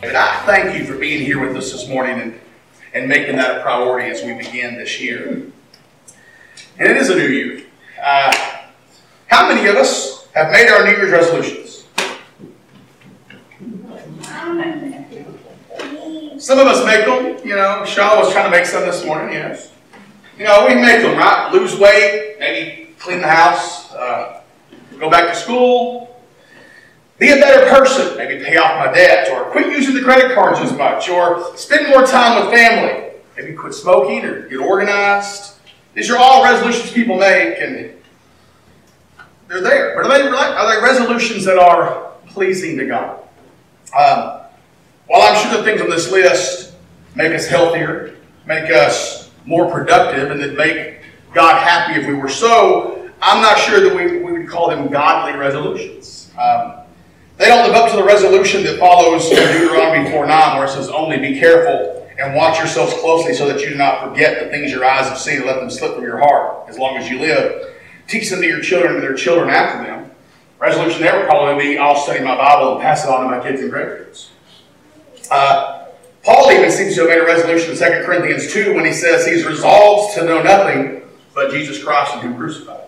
But I thank you for being here with us this morning and, and making that a priority as we begin this year. And it is a new year. Uh, how many of us have made our New Year's resolutions? Some of us make them, you know. Shaw was trying to make some this morning, yes. You know, we make them, right? Lose weight, maybe clean the house, uh, go back to school, be a better person, maybe pay off my debt, or quit using the credit cards as much, or spend more time with family, maybe quit smoking or get organized. These are all resolutions people make, and they're there. But are they, are they resolutions that are pleasing to God? Um, while I'm sure the things on this list make us healthier, make us more productive, and that make God happy if we were so, I'm not sure that we, we would call them godly resolutions. Um, they don't live up to the resolution that follows Deuteronomy 4 9, where it says, Only be careful and watch yourselves closely so that you do not forget the things your eyes have seen and let them slip from your heart as long as you live. Teach them to your children and their children after them. Resolution there would probably be I'll study my Bible and pass it on to my kids and grandkids. Uh, Paul even seems to have made a resolution in 2 Corinthians 2 when he says he's resolved to know nothing but Jesus Christ and Him crucified.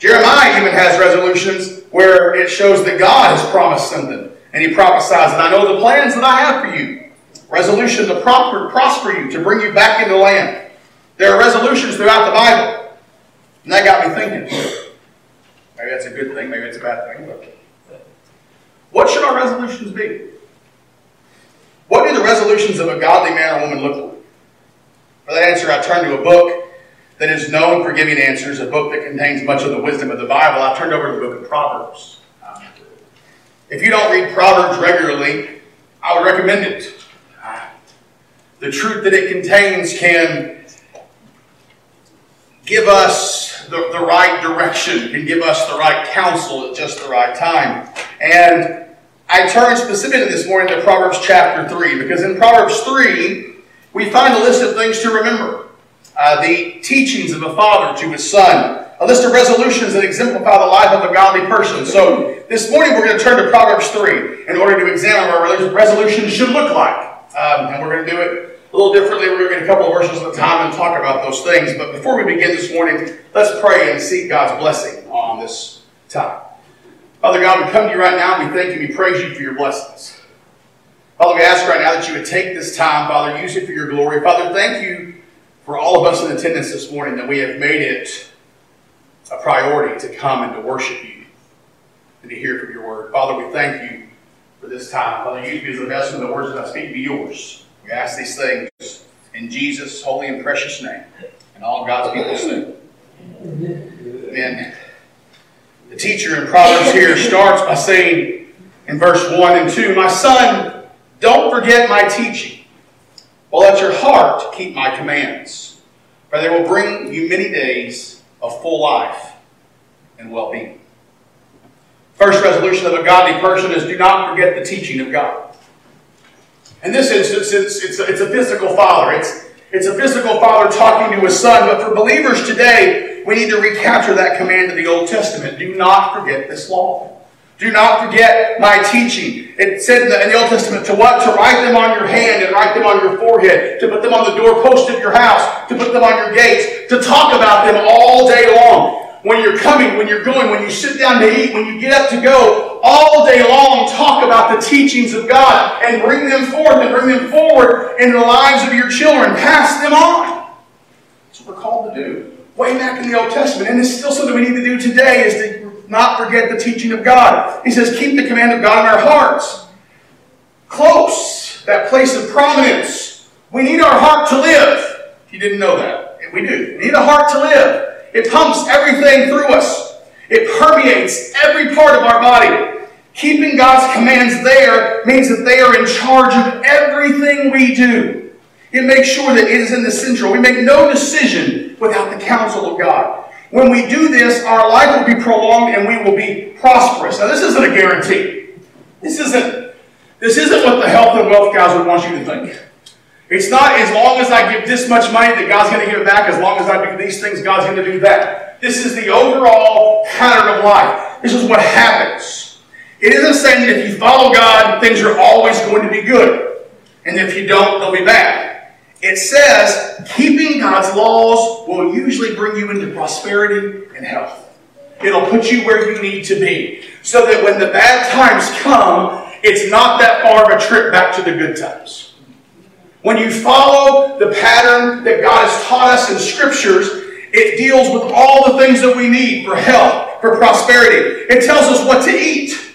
Jeremiah even has resolutions where it shows that God has promised something. And he prophesies, and I know the plans that I have for you. Resolution to prosper you, to bring you back into the land. There are resolutions throughout the Bible. And that got me thinking. Maybe that's a good thing, maybe it's a bad thing. But what should our resolutions be? What do the resolutions of a godly man or woman look like? For that answer, I turn to a book that is known for giving answers, a book that contains much of the wisdom of the Bible. I turned over to the book of Proverbs. If you don't read Proverbs regularly, I would recommend it. The truth that it contains can give us the, the right direction, can give us the right counsel at just the right time. And I turn specifically this morning to Proverbs chapter 3, because in Proverbs 3, we find a list of things to remember uh, the teachings of a father to his son, a list of resolutions that exemplify the life of a godly person. So this morning we're going to turn to Proverbs 3 in order to examine what resolutions should look like. Um, and we're going to do it a little differently. We're going to get a couple of verses at a time and talk about those things. But before we begin this morning, let's pray and seek God's blessing on this time. Father God, we come to you right now and we thank you, we praise you for your blessings. Father, we ask right now that you would take this time, Father, use it for your glory. Father, thank you for all of us in attendance this morning that we have made it a priority to come and to worship you and to hear from your word. Father, we thank you for this time. Father, use me as the vessel and the words that I speak be yours. We ask these things in Jesus' holy and precious name. And all God's people say. Amen. The teacher in Proverbs here starts by saying in verse 1 and 2, My son, don't forget my teaching well, let your heart keep my commands, for they will bring you many days of full life and well being. First resolution of a godly person is do not forget the teaching of God. In this instance, it's, it's, a, it's a physical father. It's, it's a physical father talking to his son. But for believers today, we need to recapture that command of the Old Testament. Do not forget this law. Do not forget my teaching. It said in the, in the, Old Testament to what? To write them on your hand and write them on your forehead, to put them on the doorpost of your house, to put them on your gates, to talk about them all day long. When you're coming, when you're going, when you sit down to eat, when you get up to go, all day long talk about the teachings of God and bring them forth and bring them forward in the lives of your children. Pass them on. That's what we're called to do. Way back in the Old Testament. And it's still something we need to do today is to not forget the teaching of God. He says, keep the command of God in our hearts. Close, that place of prominence. We need our heart to live. If you didn't know that, we do. We need a heart to live. It pumps everything through us. It permeates every part of our body. Keeping God's commands there means that they are in charge of everything we do. It makes sure that it is in the central. We make no decision without the counsel of God. When we do this, our life will be prolonged and we will be prosperous. Now, this isn't a guarantee. This isn't, this isn't what the health and wealth guys would want you to think. It's not as long as I give this much money that God's going to give it back. As long as I do these things, God's going to do that. This is the overall pattern of life. This is what happens. It isn't saying that if you follow God, things are always going to be good. And if you don't, they'll be bad. It says keeping God's laws will usually bring you into prosperity and health. It'll put you where you need to be. So that when the bad times come, it's not that far of a trip back to the good times. When you follow the pattern that God has taught us in scriptures, it deals with all the things that we need for health, for prosperity. It tells us what to eat.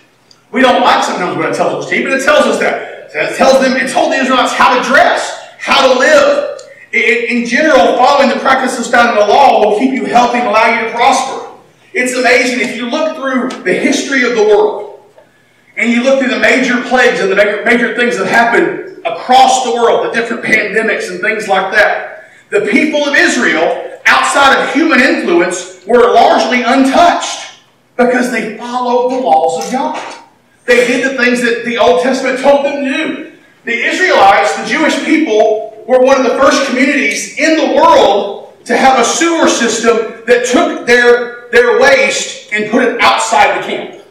We don't like sometimes when it tells us to eat, but it tells us that. It tells them, it told the Israelites how to dress, how to live. It, in general, following the practices found in the law will keep you healthy and allow you to prosper. It's amazing if you look through the history of the world and you look through the major plagues and the major things that happened across the world, the different pandemics and things like that. The people of Israel, outside of human influence, were largely untouched because they followed the laws of God. They did the things that the Old Testament told them to do. The Israelites, the Jewish people, were one of the first communities in the world to have a sewer system that took their, their waste and put it outside the camp.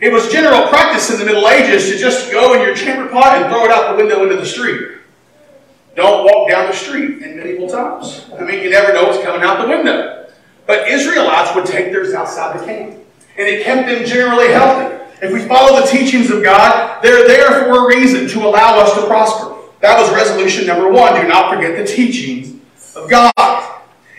It was general practice in the Middle Ages to just go in your chamber pot and throw it out the window into the street. Don't walk down the street in medieval times. I mean, you never know what's coming out the window. But Israelites would take theirs outside the camp. And it kept them generally healthy. If we follow the teachings of God, they're there for a reason to allow us to prosper. That was resolution number one. Do not forget the teachings of God.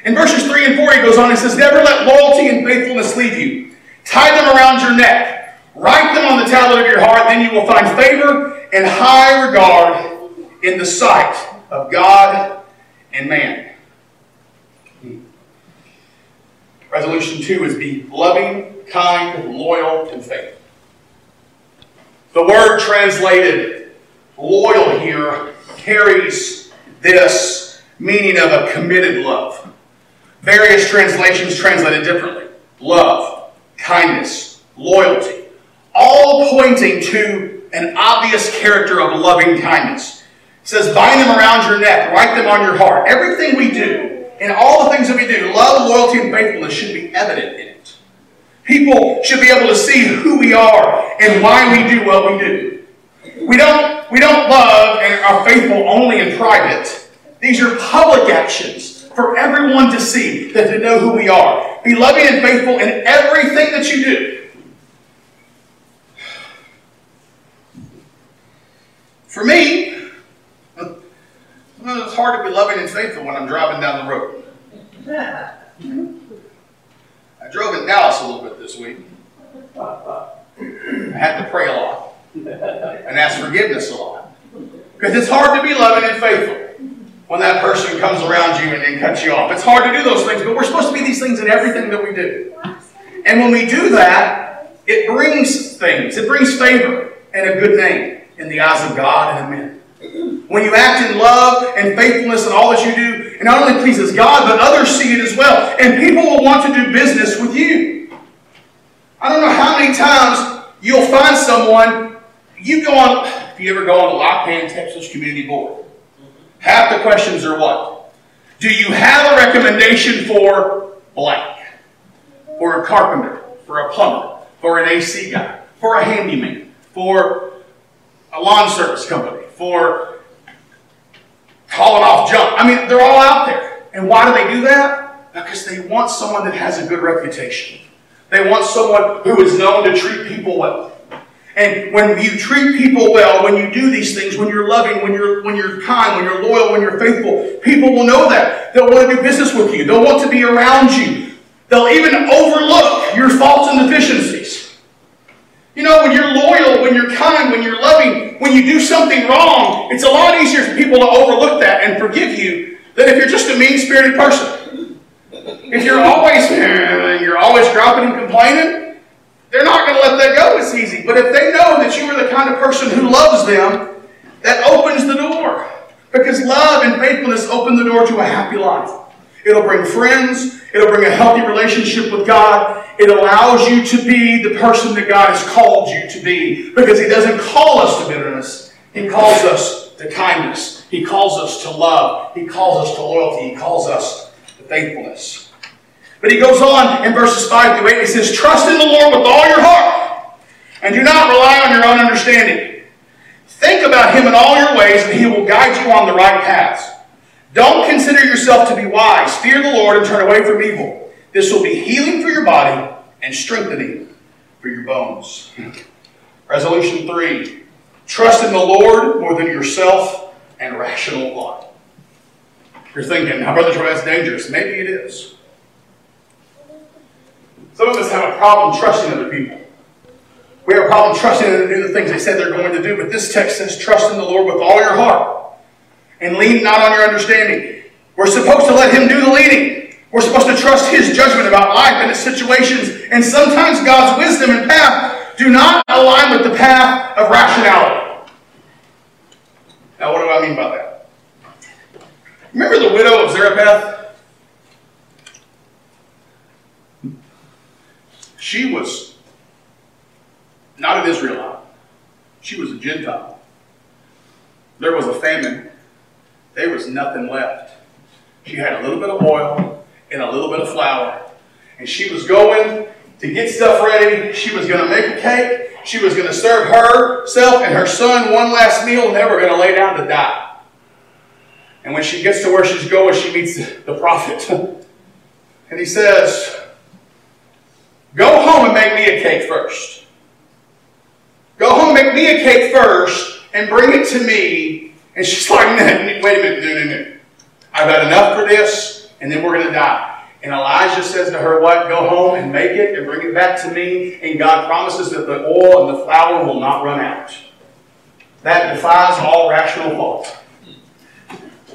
In verses 3 and 4, he goes on and says, Never let loyalty and faithfulness leave you. Tie them around your neck. Write them on the tablet of your heart. Then you will find favor and high regard in the sight of God and man. Resolution 2 is be loving, kind, loyal, and faithful. The word translated loyal here carries this meaning of a committed love. Various translations translate it differently. Love, kindness, loyalty, all pointing to an obvious character of loving kindness. It says, bind them around your neck, write them on your heart. Everything we do, and all the things that we do, love, loyalty, and faithfulness should be evident in it. People should be able to see who we are and why we do what we do. We don't, we don't love and are faithful only in private. These are public actions for everyone to see, that to know who we are. Be loving and faithful in everything that you do. For me, it's hard to be loving and faithful when I'm driving down the road. I drove in Dallas a little bit this week. I had to pray a lot and ask forgiveness a lot. Because it's hard to be loving and faithful when that person comes around you and then cuts you off. It's hard to do those things, but we're supposed to be these things in everything that we do. And when we do that, it brings things. It brings favor and a good name in the eyes of God and men. When you act in love and faithfulness in all that you do, it not only pleases God, but others see it as well. And people will want to do business with you. I don't know how many times you'll find someone, you go on, if you ever go on the Lockpan Texas Community Board, half the questions are what? Do you have a recommendation for blank? For a carpenter, for a plumber, for an AC guy, for a handyman, for a lawn service company, for calling off junk. I mean, they're all out there. And why do they do that? Because they want someone that has a good reputation. They want someone who is known to treat people well. And when you treat people well, when you do these things, when you're loving, when you're when you're kind, when you're loyal, when you're faithful, people will know that. They'll want to do business with you. They'll want to be around you. They'll even overlook your faults and deficiencies. You know, when you're loyal, when you're kind, when you're loving, when you do something wrong, it's a lot easier for people to overlook that and forgive you than if you're just a mean spirited person. If you're always you're always dropping and complaining, they're not going to let that go as easy. But if they know that you are the kind of person who loves them, that opens the door. Because love and faithfulness open the door to a happy life. It'll bring friends. It'll bring a healthy relationship with God. It allows you to be the person that God has called you to be. Because He doesn't call us to bitterness. He calls us to kindness. He calls us to love. He calls us to loyalty. He calls us to faithfulness. But he goes on in verses 5 through 8. He says, Trust in the Lord with all your heart and do not rely on your own understanding. Think about him in all your ways, and he will guide you on the right paths. Don't consider yourself to be wise. Fear the Lord and turn away from evil. This will be healing for your body and strengthening for your bones. Resolution three trust in the Lord more than yourself and rational thought. You're thinking, now, Brother Troy, that's dangerous. Maybe it is. Some of us have a problem trusting other people. We have a problem trusting them to do the things they said they're going to do, but this text says, trust in the Lord with all your heart and lean not on your understanding. We're supposed to let Him do the leading. We're supposed to trust His judgment about life and its situations, and sometimes God's wisdom and path do not align with the path of rationality. Now, what do I mean by that? Remember the widow of Zarephath? She was not an Israelite. She was a Gentile. There was a famine. There was nothing left. She had a little bit of oil and a little bit of flour. And she was going to get stuff ready. She was going to make a cake. She was going to serve herself and her son one last meal, were going to lay down to die. And when she gets to where she's going, she meets the prophet. and he says, Go home and make me a cake first. Go home, make me a cake first, and bring it to me. And she's like, wait a minute, no, no, no. I've had enough for this, and then we're going to die. And Elijah says to her, What? Go home and make it and bring it back to me. And God promises that the oil and the flour will not run out. That defies all rational thought.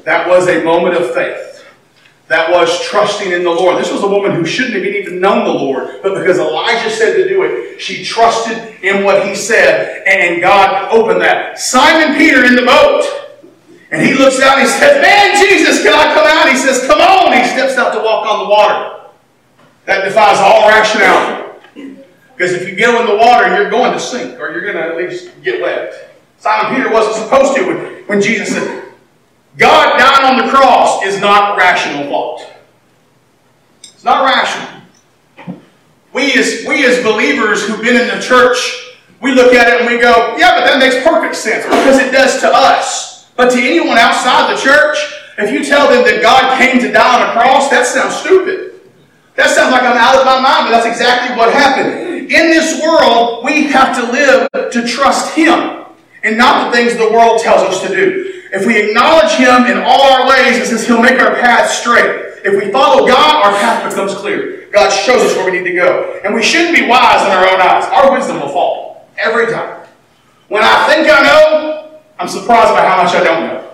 That was a moment of faith that was trusting in the Lord. This was a woman who shouldn't have even known the Lord, but because Elijah said to do it, she trusted in what he said, and God opened that. Simon Peter in the boat, and he looks out and he says, Man, Jesus, can I come out? He says, Come on. He steps out to walk on the water. That defies all rationality. Because if you go in the water, you're going to sink, or you're going to at least get wet. Simon Peter wasn't supposed to when, when Jesus said, God dying on the cross is not rational thought. It's not rational. We as, we as believers who've been in the church, we look at it and we go, yeah, but that makes perfect sense because it does to us. But to anyone outside the church, if you tell them that God came to die on a cross, that sounds stupid. That sounds like I'm out of my mind, but that's exactly what happened. In this world, we have to live to trust Him and not the things the world tells us to do. If we acknowledge Him in all our ways, it says He'll make our path straight. If we follow God, our path becomes clear. God shows us where we need to go. And we shouldn't be wise in our own eyes. Our wisdom will fall every time. When I think I know, I'm surprised by how much I don't know.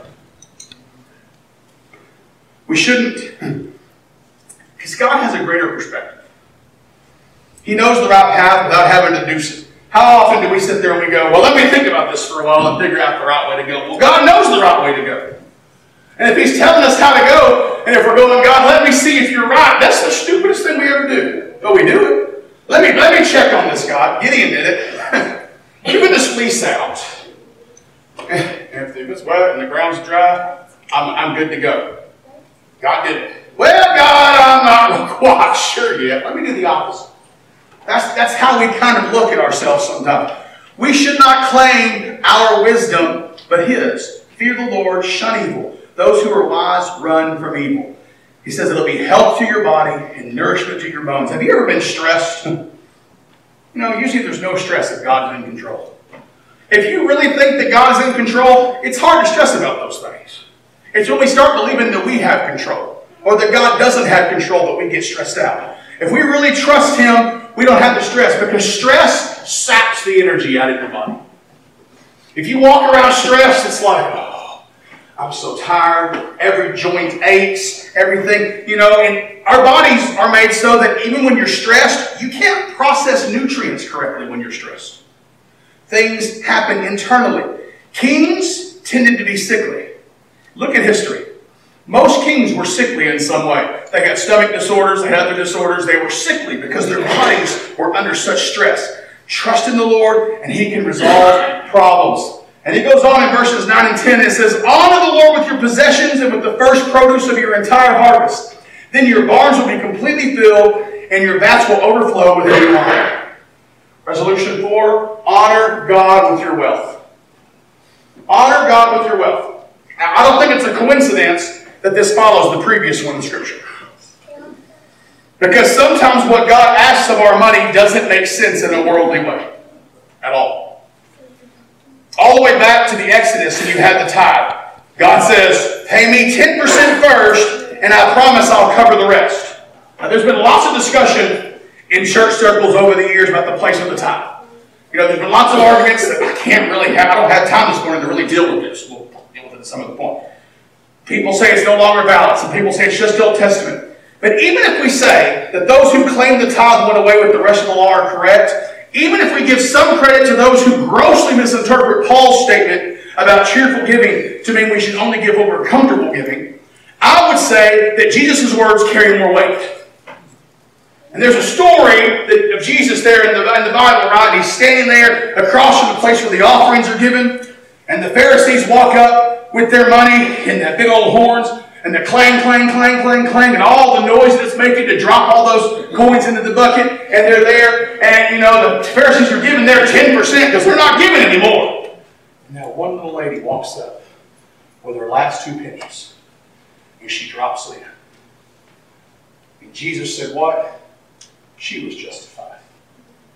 We shouldn't, because God has a greater perspective. He knows the right path without having to do so. How often do we sit there and we go, well, let me think about this for a while and figure out the right way to go? Well, God knows the right way to go. And if He's telling us how to go, and if we're going, God, let me see if you're right, that's the stupidest thing we ever do. But we do it. Let me, let me check on this, God. Gideon did it. Even this lease out. If it's wet and the ground's dry, I'm, I'm good to go. God did it. Well, God, I'm not quite sure yet. Let me do the opposite. That's, that's how we kind of look at ourselves sometimes. We should not claim our wisdom, but His. Fear the Lord, shun evil. Those who are wise run from evil. He says it'll be health to your body and nourishment to your bones. Have you ever been stressed? You know, usually there's no stress if God's in control. If you really think that God is in control, it's hard to stress about those things. It's when we start believing that we have control or that God doesn't have control that we get stressed out. If we really trust Him, we don't have the stress because stress saps the energy out of your body. If you walk around stressed, it's like, oh, I'm so tired. Every joint aches, everything, you know, and our bodies are made so that even when you're stressed, you can't process nutrients correctly when you're stressed. Things happen internally. Kings tended to be sickly. Look at history. Most kings were sickly in some way. They had stomach disorders, they had other disorders. They were sickly because their bodies were under such stress. Trust in the Lord, and He can resolve problems. And he goes on in verses 9 and 10, it says, Honor the Lord with your possessions and with the first produce of your entire harvest. Then your barns will be completely filled, and your vats will overflow with new wine. Resolution four, honor God with your wealth. Honor God with your wealth. Now, I don't think it's a coincidence that this follows the previous one in Scripture. Because sometimes what God asks of our money doesn't make sense in a worldly way at all. All the way back to the Exodus, and you had the tithe. God says, Pay me 10% first, and I promise I'll cover the rest. Now, there's been lots of discussion in church circles over the years about the place of the tithe. You know, there's been lots of arguments that I can't really have, I don't have time this morning to really deal with this. We'll deal with it at some other point. People say it's no longer valid. Some people say it's just Old Testament. But even if we say that those who claim the tithe went away with the rest of the law are correct, even if we give some credit to those who grossly misinterpret Paul's statement about cheerful giving to mean we should only give what we're comfortable giving, I would say that Jesus' words carry more weight. And there's a story that, of Jesus there in the, in the Bible, right? He's standing there across from the place where the offerings are given, and the Pharisees walk up with their money and the big old horns, and the clang, clang, clang, clang, clang, and all the noise that's making to drop all those coins into the bucket, and they're there, and you know, the Pharisees are giving their 10% because they're not giving anymore. And now, one little lady walks up with her last two pennies, and she drops in. And Jesus said, What? She was justified.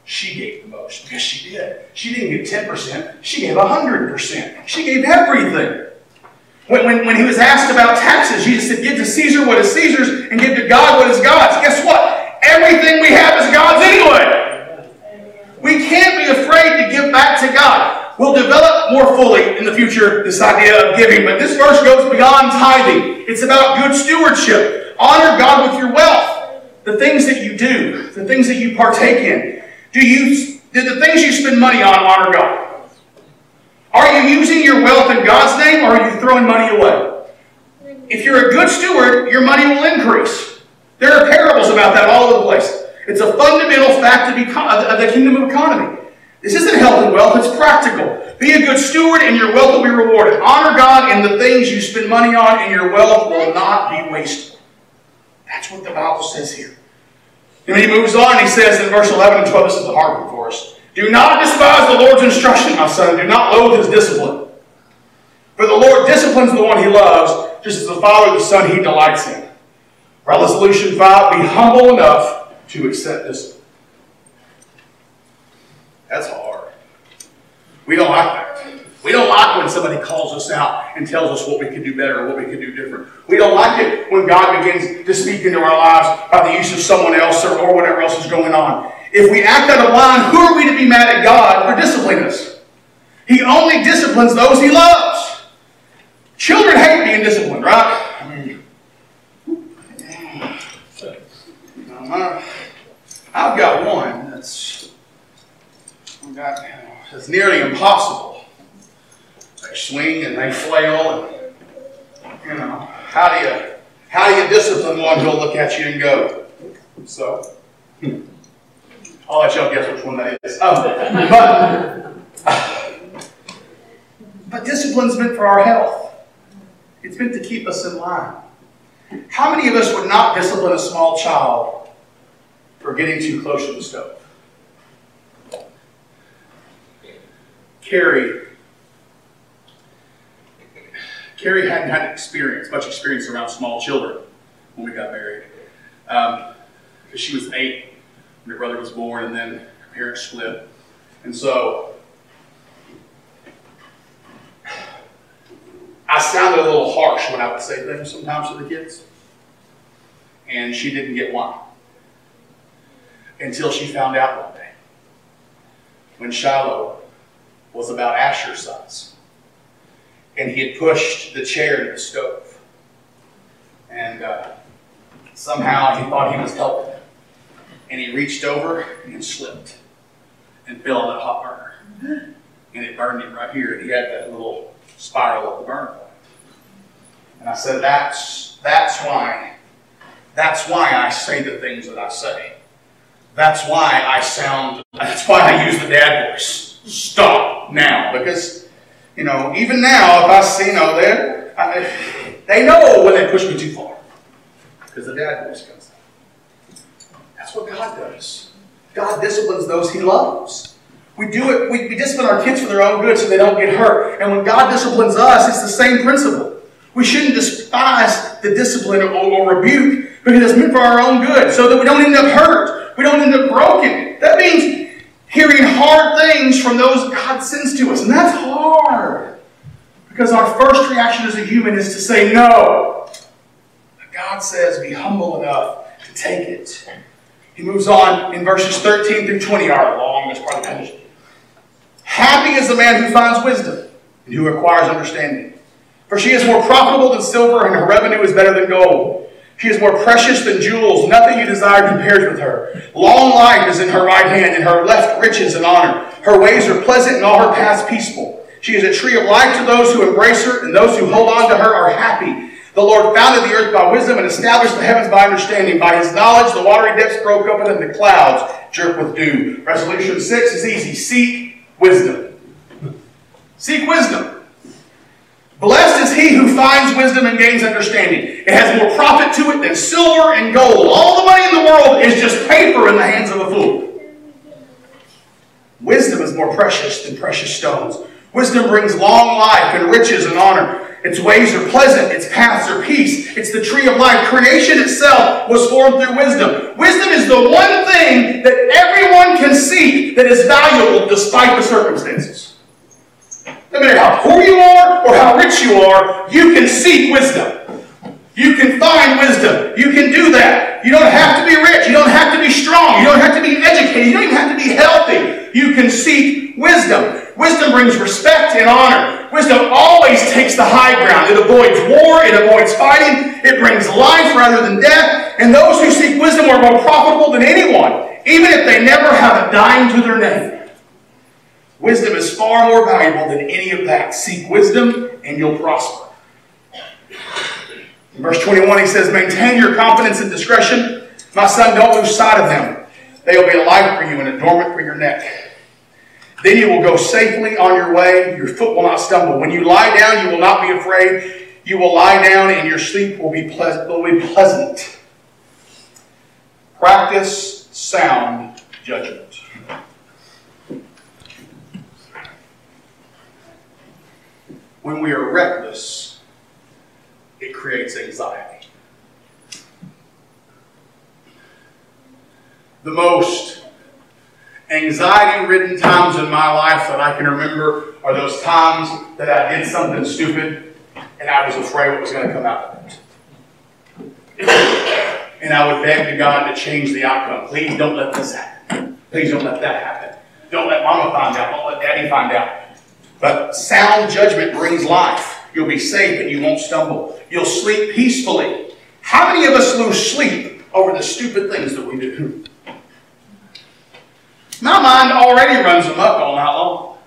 She gave the most because she did. She didn't give 10%, she gave 100%. She gave everything. When, when, when he was asked about taxes, Jesus said, Give to Caesar what is Caesar's and give to God what is God's. Guess what? Everything we have is God's anyway. We can't be afraid to give back to God. We'll develop more fully in the future this idea of giving, but this verse goes beyond tithing. It's about good stewardship. Honor God with your wealth. The things that you do, the things that you partake in. Do you do the things you spend money on honor God? Are you using your wealth in God's name or are you throwing money away? If you're a good steward, your money will increase. There are parables about that all over the place. It's a fundamental fact of the kingdom of economy. This isn't health and wealth, it's practical. Be a good steward and your wealth will be rewarded. Honor God in the things you spend money on and your wealth will not be wasted. That's what the Bible says here. And he moves on, he says in verse 11 and 12, this is the hard one for us. Do not despise the Lord's instruction, my son. Do not loathe his discipline. For the Lord disciplines the one he loves, just as the Father the Son he delights in. Resolution 5 Be humble enough to accept discipline. That's hard. We don't like that. We don't like when somebody calls us out and tells us what we can do better or what we can do different. We don't like it when God begins to speak into our lives by the use of someone else or, or whatever else is going on. If we act out of line, who are we to be mad at God for disciplining us? He only disciplines those he loves. Children hate being disciplined, right? I've got one that's, got, it's nearly impossible. They swing and they flail, and you know how do you how do you discipline one who'll look at you and go, so? Hmm. I'll let y'all guess which one that is. Um, but, but discipline's meant for our health. It's meant to keep us in line. How many of us would not discipline a small child for getting too close to the stove? Carrie, Carrie hadn't had experience, much experience around small children when we got married. Um, she was eight when her brother was born, and then her parents split. And so I sounded a little harsh when I would say things sometimes to the kids. And she didn't get one until she found out one day when Shiloh was about Asher's size. And he had pushed the chair to the stove. And uh, somehow he thought he was helping and he reached over and slipped and fell on that hot burner. And it burned him right here. And he had that little spiral of the burn point. And I said, that's, that's why, that's why I say the things that I say. That's why I sound, that's why I use the dad voice. Stop now. Because, you know, even now, if I see, you know, they, they know when they push me too far. Because the dad voice comes. That's what God does. God disciplines those he loves. We do it, we, we discipline our kids for their own good so they don't get hurt. And when God disciplines us, it's the same principle. We shouldn't despise the discipline or, or rebuke because it's meant for our own good so that we don't end up hurt. We don't end up broken. That means hearing hard things from those God sends to us. And that's hard. Because our first reaction as a human is to say no. But God says, be humble enough to take it. He moves on in verses 13 through 20, our longest part of the passage. Happy is the man who finds wisdom and who acquires understanding. For she is more profitable than silver, and her revenue is better than gold. She is more precious than jewels. Nothing you desire compares with her. Long life is in her right hand, and her left riches and honor. Her ways are pleasant, and all her paths peaceful. She is a tree of life to those who embrace her, and those who hold on to her are happy. The Lord founded the earth by wisdom and established the heavens by understanding. By his knowledge, the watery depths broke open, and the clouds jerk with dew. Resolution six is easy. Seek wisdom. Seek wisdom. Blessed is he who finds wisdom and gains understanding. It has more profit to it than silver and gold. All the money in the world is just paper in the hands of a fool. Wisdom is more precious than precious stones. Wisdom brings long life and riches and honor. Its ways are pleasant, its paths are peace. It's the tree of life. Creation itself was formed through wisdom. Wisdom is the one thing that everyone can seek that is valuable despite the circumstances. No matter how poor you are or how rich you are, you can seek wisdom. You can find wisdom. You can do that. You don't have to be rich. You don't have to be strong. You don't have to be educated. You don't even have to be healthy. You can seek wisdom. Wisdom brings respect and honor. Wisdom always takes the high ground. It avoids war, it avoids fighting, it brings life rather than death. And those who seek wisdom are more profitable than anyone, even if they never have a dime to their name. Wisdom is far more valuable than any of that. Seek wisdom and you'll prosper. In verse 21, he says, Maintain your confidence and discretion. My son, don't lose sight of them. They will be a light for you and a dormant for your neck. Then you will go safely on your way. Your foot will not stumble. When you lie down, you will not be afraid. You will lie down, and your sleep will be. Will be pleasant. Practice sound judgment. When we are reckless, it creates anxiety. The most anxiety ridden times in my life that I can remember are those times that I did something stupid and I was afraid what was going to come out of it. And I would beg to God to change the outcome. Please don't let this happen. Please don't let that happen. Don't let mama find out. Don't let daddy find out. But sound judgment brings life. You'll be safe and you won't stumble. You'll sleep peacefully. How many of us lose sleep over the stupid things that we do? My mind already runs amok all night long.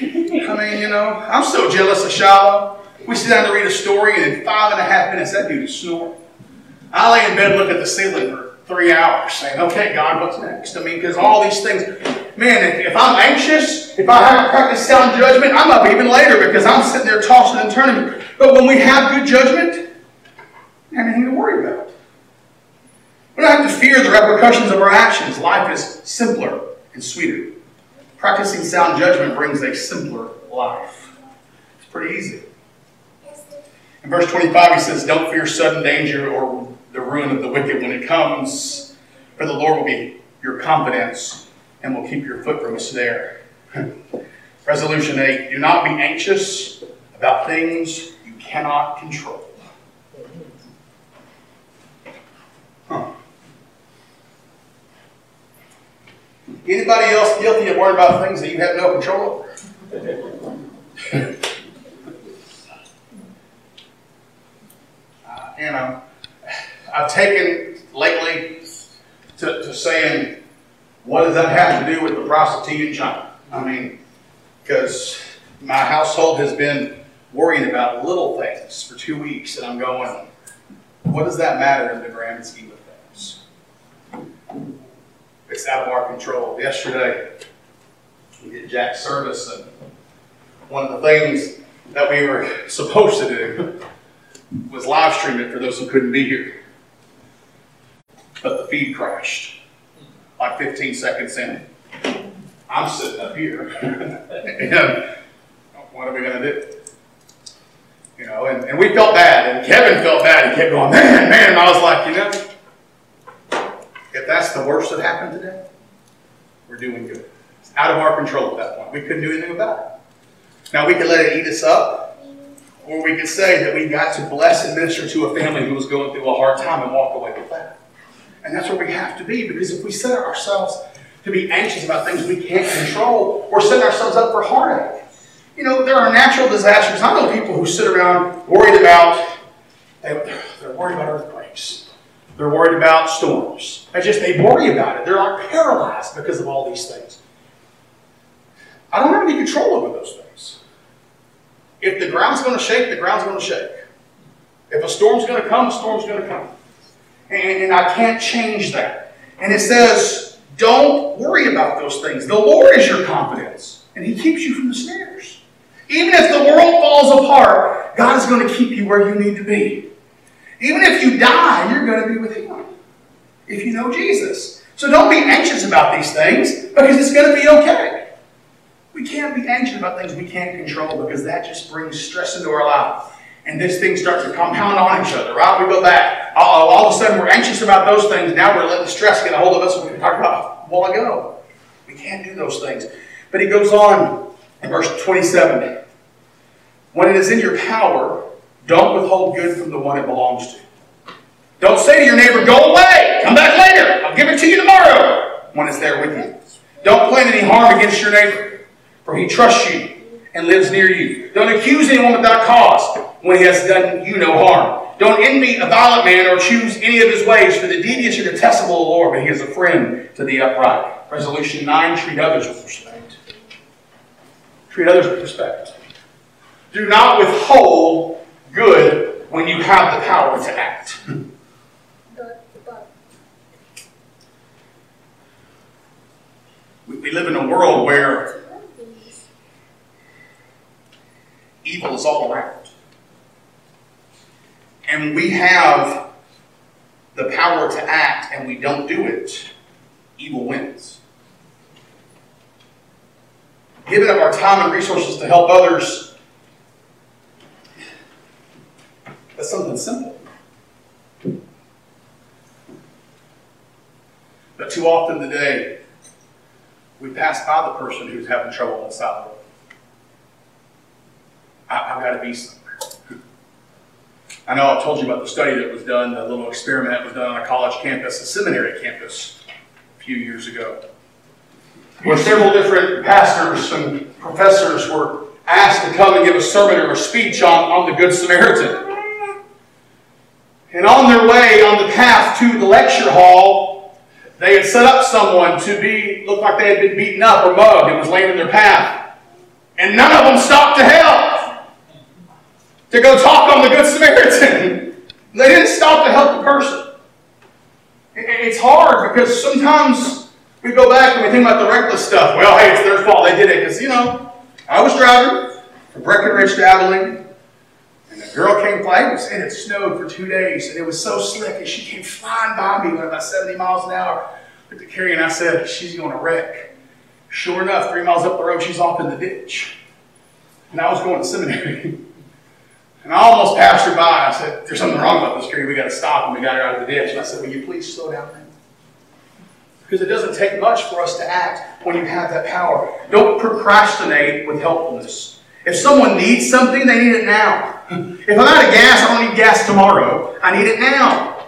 I mean, you know, I'm so jealous of Shiloh. We sit down to read a story, and in five and a half minutes, that dude is snoring. I lay in bed look at the ceiling for three hours, saying, okay, God, what's next? I mean, because all these things, man, if, if, I'm anxious, if I haven't practiced sound judgment, I'm up even later because I'm sitting there tossing and turning. But when we have good judgment, anything to worry about. We don't have to fear the repercussions of our actions. Life is simpler and sweeter. Practicing sound judgment brings a simpler life. It's pretty easy. In verse 25, he says, Don't fear sudden danger or the ruin of the wicked when it comes, for the Lord will be your confidence and will keep your foot from a snare. Resolution 8 Do not be anxious about things you cannot control. Huh. Anybody else guilty of worrying about things that you have no control over? uh, you know, I've taken lately to, to saying, what does that have to do with the tea in China? I mean, because my household has been worrying about little things for two weeks, and I'm going, what does that matter in the grand scheme of things? It's out of our control. Yesterday, we did Jack's service, and one of the things that we were supposed to do was live stream it for those who couldn't be here. But the feed crashed. Like 15 seconds in. I'm sitting up here. and what are we going to do? You know, and, and we felt bad, and Kevin felt bad. He kept going, man, man. And I was like, you know, if that's the worst that happened today, we're doing good. It's out of our control at that point. We couldn't do anything about it. Now, we could let it eat us up, or we could say that we got to bless and minister to a family who was going through a hard time and walk away with that. And that's where we have to be, because if we set ourselves to be anxious about things we can't control, we're setting ourselves up for heartache. You know, there are natural disasters. I know people who sit around worried about, they're worried about earthquakes. They're worried about storms. They just, they worry about it. They're like paralyzed because of all these things. I don't have any control over those things. If the ground's going to shake, the ground's going to shake. If a storm's going to come, a storm's going to come. And, and I can't change that. And it says, don't worry about those things. The Lord is your confidence, and He keeps you from the snares. Even if the world falls apart, God is going to keep you where you need to be. Even if you die, you're going to be with Him if you know Jesus. So don't be anxious about these things because it's going to be okay. We can't be anxious about things we can't control because that just brings stress into our life. And this thing starts to compound on each other, right? We go back. All, all of a sudden, we're anxious about those things. Now we're letting the stress get a hold of us. We talked about a while ago. We can't do those things. But he goes on in verse 27 When it is in your power, don't withhold good from the one it belongs to. Don't say to your neighbor, Go away, come back later, I'll give it to you tomorrow, when it's there with you. Don't plan any harm against your neighbor, for he trusts you and lives near you. Don't accuse anyone without cause when he has done you no harm. Don't envy a violent man or choose any of his ways, for the devious are detestable the Lord, but he is a friend to the upright. Resolution 9 treat others with respect. Treat others with respect. Do not withhold good when you have the power to act. We live in a world where evil is all around. And we have the power to act and we don't do it, evil wins. Giving up our time and resources to help others, that's something simple. But too often today, we pass by the person who's having trouble on the side of the road. I, have got to be somewhere. I know I've told you about the study that was done, the little experiment that was done on a college campus, a seminary campus, a few years ago, where several different pastors and professors were asked to come and give a sermon or a speech on, on the Good Samaritan. And on their way, on the path to the lecture hall, they had set up someone to be, looked like they had been beaten up or mugged and was laying in their path. And none of them stopped to help to go talk on the Good Samaritan. They didn't stop to help the person. It's hard because sometimes we go back and we think about the reckless stuff. Well, hey, it's their fault. They did it because, you know, I was driving from Breckenridge to Abilene, and a girl came flying. and it snowed for two days, and it was so slick, and she came flying by me, going about 70 miles an hour. But at Carrie, and I said, she's going to wreck. Sure enough, three miles up the road, she's off in the ditch. And I was going to seminary. And I almost passed her by. I said, There's something wrong with this tree. We got to stop. And we got her out of the ditch. And I said, Will you please slow down, Because it doesn't take much for us to act when you have that power. Don't procrastinate with helpfulness. If someone needs something, they need it now. If I'm out of gas, I don't need gas tomorrow. I need it now.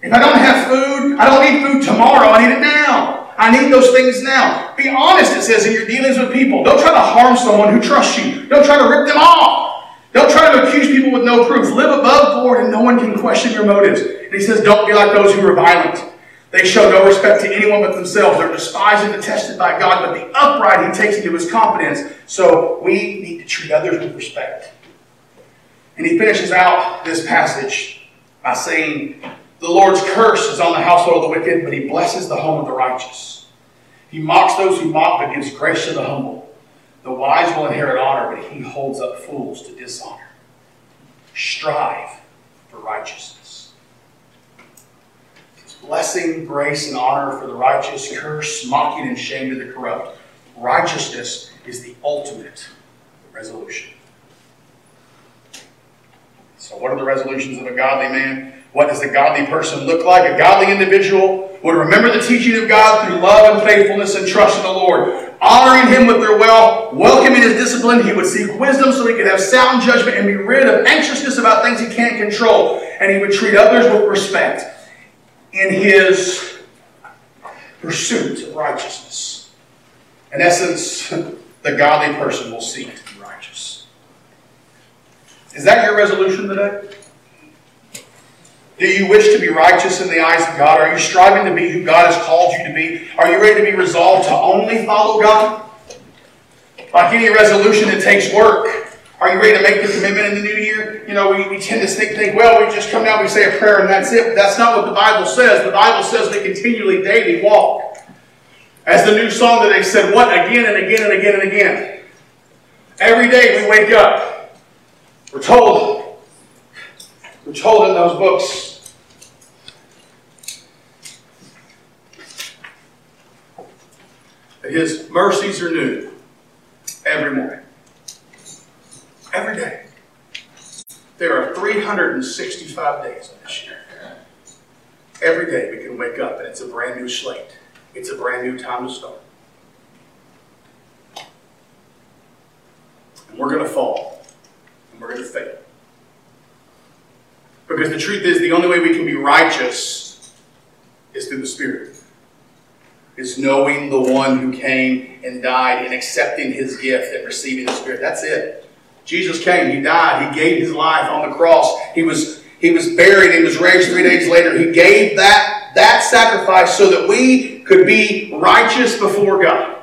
If I don't have food, I don't need food tomorrow. I need it now. I need those things now. Be honest, it says, in your dealings with people. Don't try to harm someone who trusts you. Don't try to rip them off. Don't try to accuse people with no proof. Live above board and no one can question your motives. And he says, don't be like those who are violent. They show no respect to anyone but themselves. They're despised and detested by God, but the upright he takes into his confidence. So we need to treat others with respect. And he finishes out this passage by saying, The Lord's curse is on the household of the wicked, but he blesses the home of the righteous. He mocks those who mock, but gives grace to the humble. The wise will inherit honor, but he holds up fools to dishonor. Strive for righteousness. blessing, grace, and honor for the righteous, curse, mocking, and shame to the corrupt. Righteousness is the ultimate resolution. So, what are the resolutions of a godly man? What does a godly person look like? A godly individual would remember the teaching of God through love and faithfulness and trust in the Lord, honoring Him with their wealth, welcoming His discipline. He would seek wisdom so he could have sound judgment and be rid of anxiousness about things he can't control. And he would treat others with respect in his pursuit of righteousness. In essence, the godly person will seek to be righteous. Is that your resolution today? Do you wish to be righteous in the eyes of God? Are you striving to be who God has called you to be? Are you ready to be resolved to only follow God? Like any resolution, it takes work. Are you ready to make the commitment in the new year? You know, we, we tend to think, think, well, we just come down, we say a prayer, and that's it. That's not what the Bible says. The Bible says we continually, daily walk. As the new song that they said, what? Again and again and again and again. Every day we wake up. We're told, we're told in those books, His mercies are new every morning. Every day. There are 365 days in this year. Every day we can wake up and it's a brand new slate. It's a brand new time to start. And we're going to fall. And we're going to fail. Because the truth is, the only way we can be righteous is through the Spirit. Is knowing the one who came and died and accepting his gift and receiving the Spirit. That's it. Jesus came, He died, He gave His life on the cross. He was, he was buried, He was raised three days later. He gave that, that sacrifice so that we could be righteous before God.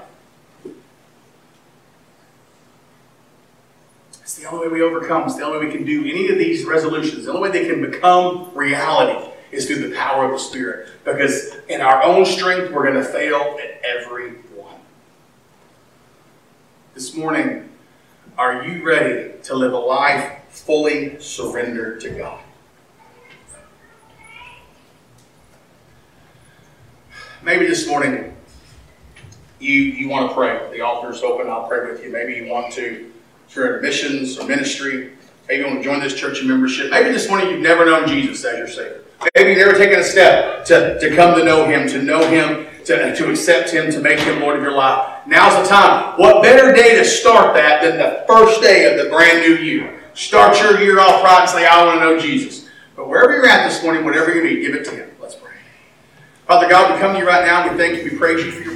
The only way we overcome. It's the only way we can do any of these resolutions. The only way they can become reality is through the power of the Spirit. Because in our own strength, we're going to fail at every one. This morning, are you ready to live a life fully surrendered to God? Maybe this morning you, you want to pray. The altar is open. I'll pray with you. Maybe you want to, if in missions or ministry, maybe you want to join this church in membership. Maybe this morning you've never known Jesus as your Savior. Maybe you've never taken a step to, to come to know Him, to know Him to, to accept Him, to make Him Lord of your life. Now's the time. What better day to start that than the first day of the brand new year? Start your year off right and say, I want to know Jesus. But wherever you're at this morning, whatever you need, give it to Him. Let's pray. Father God, we come to you right now. We thank you. We praise you for your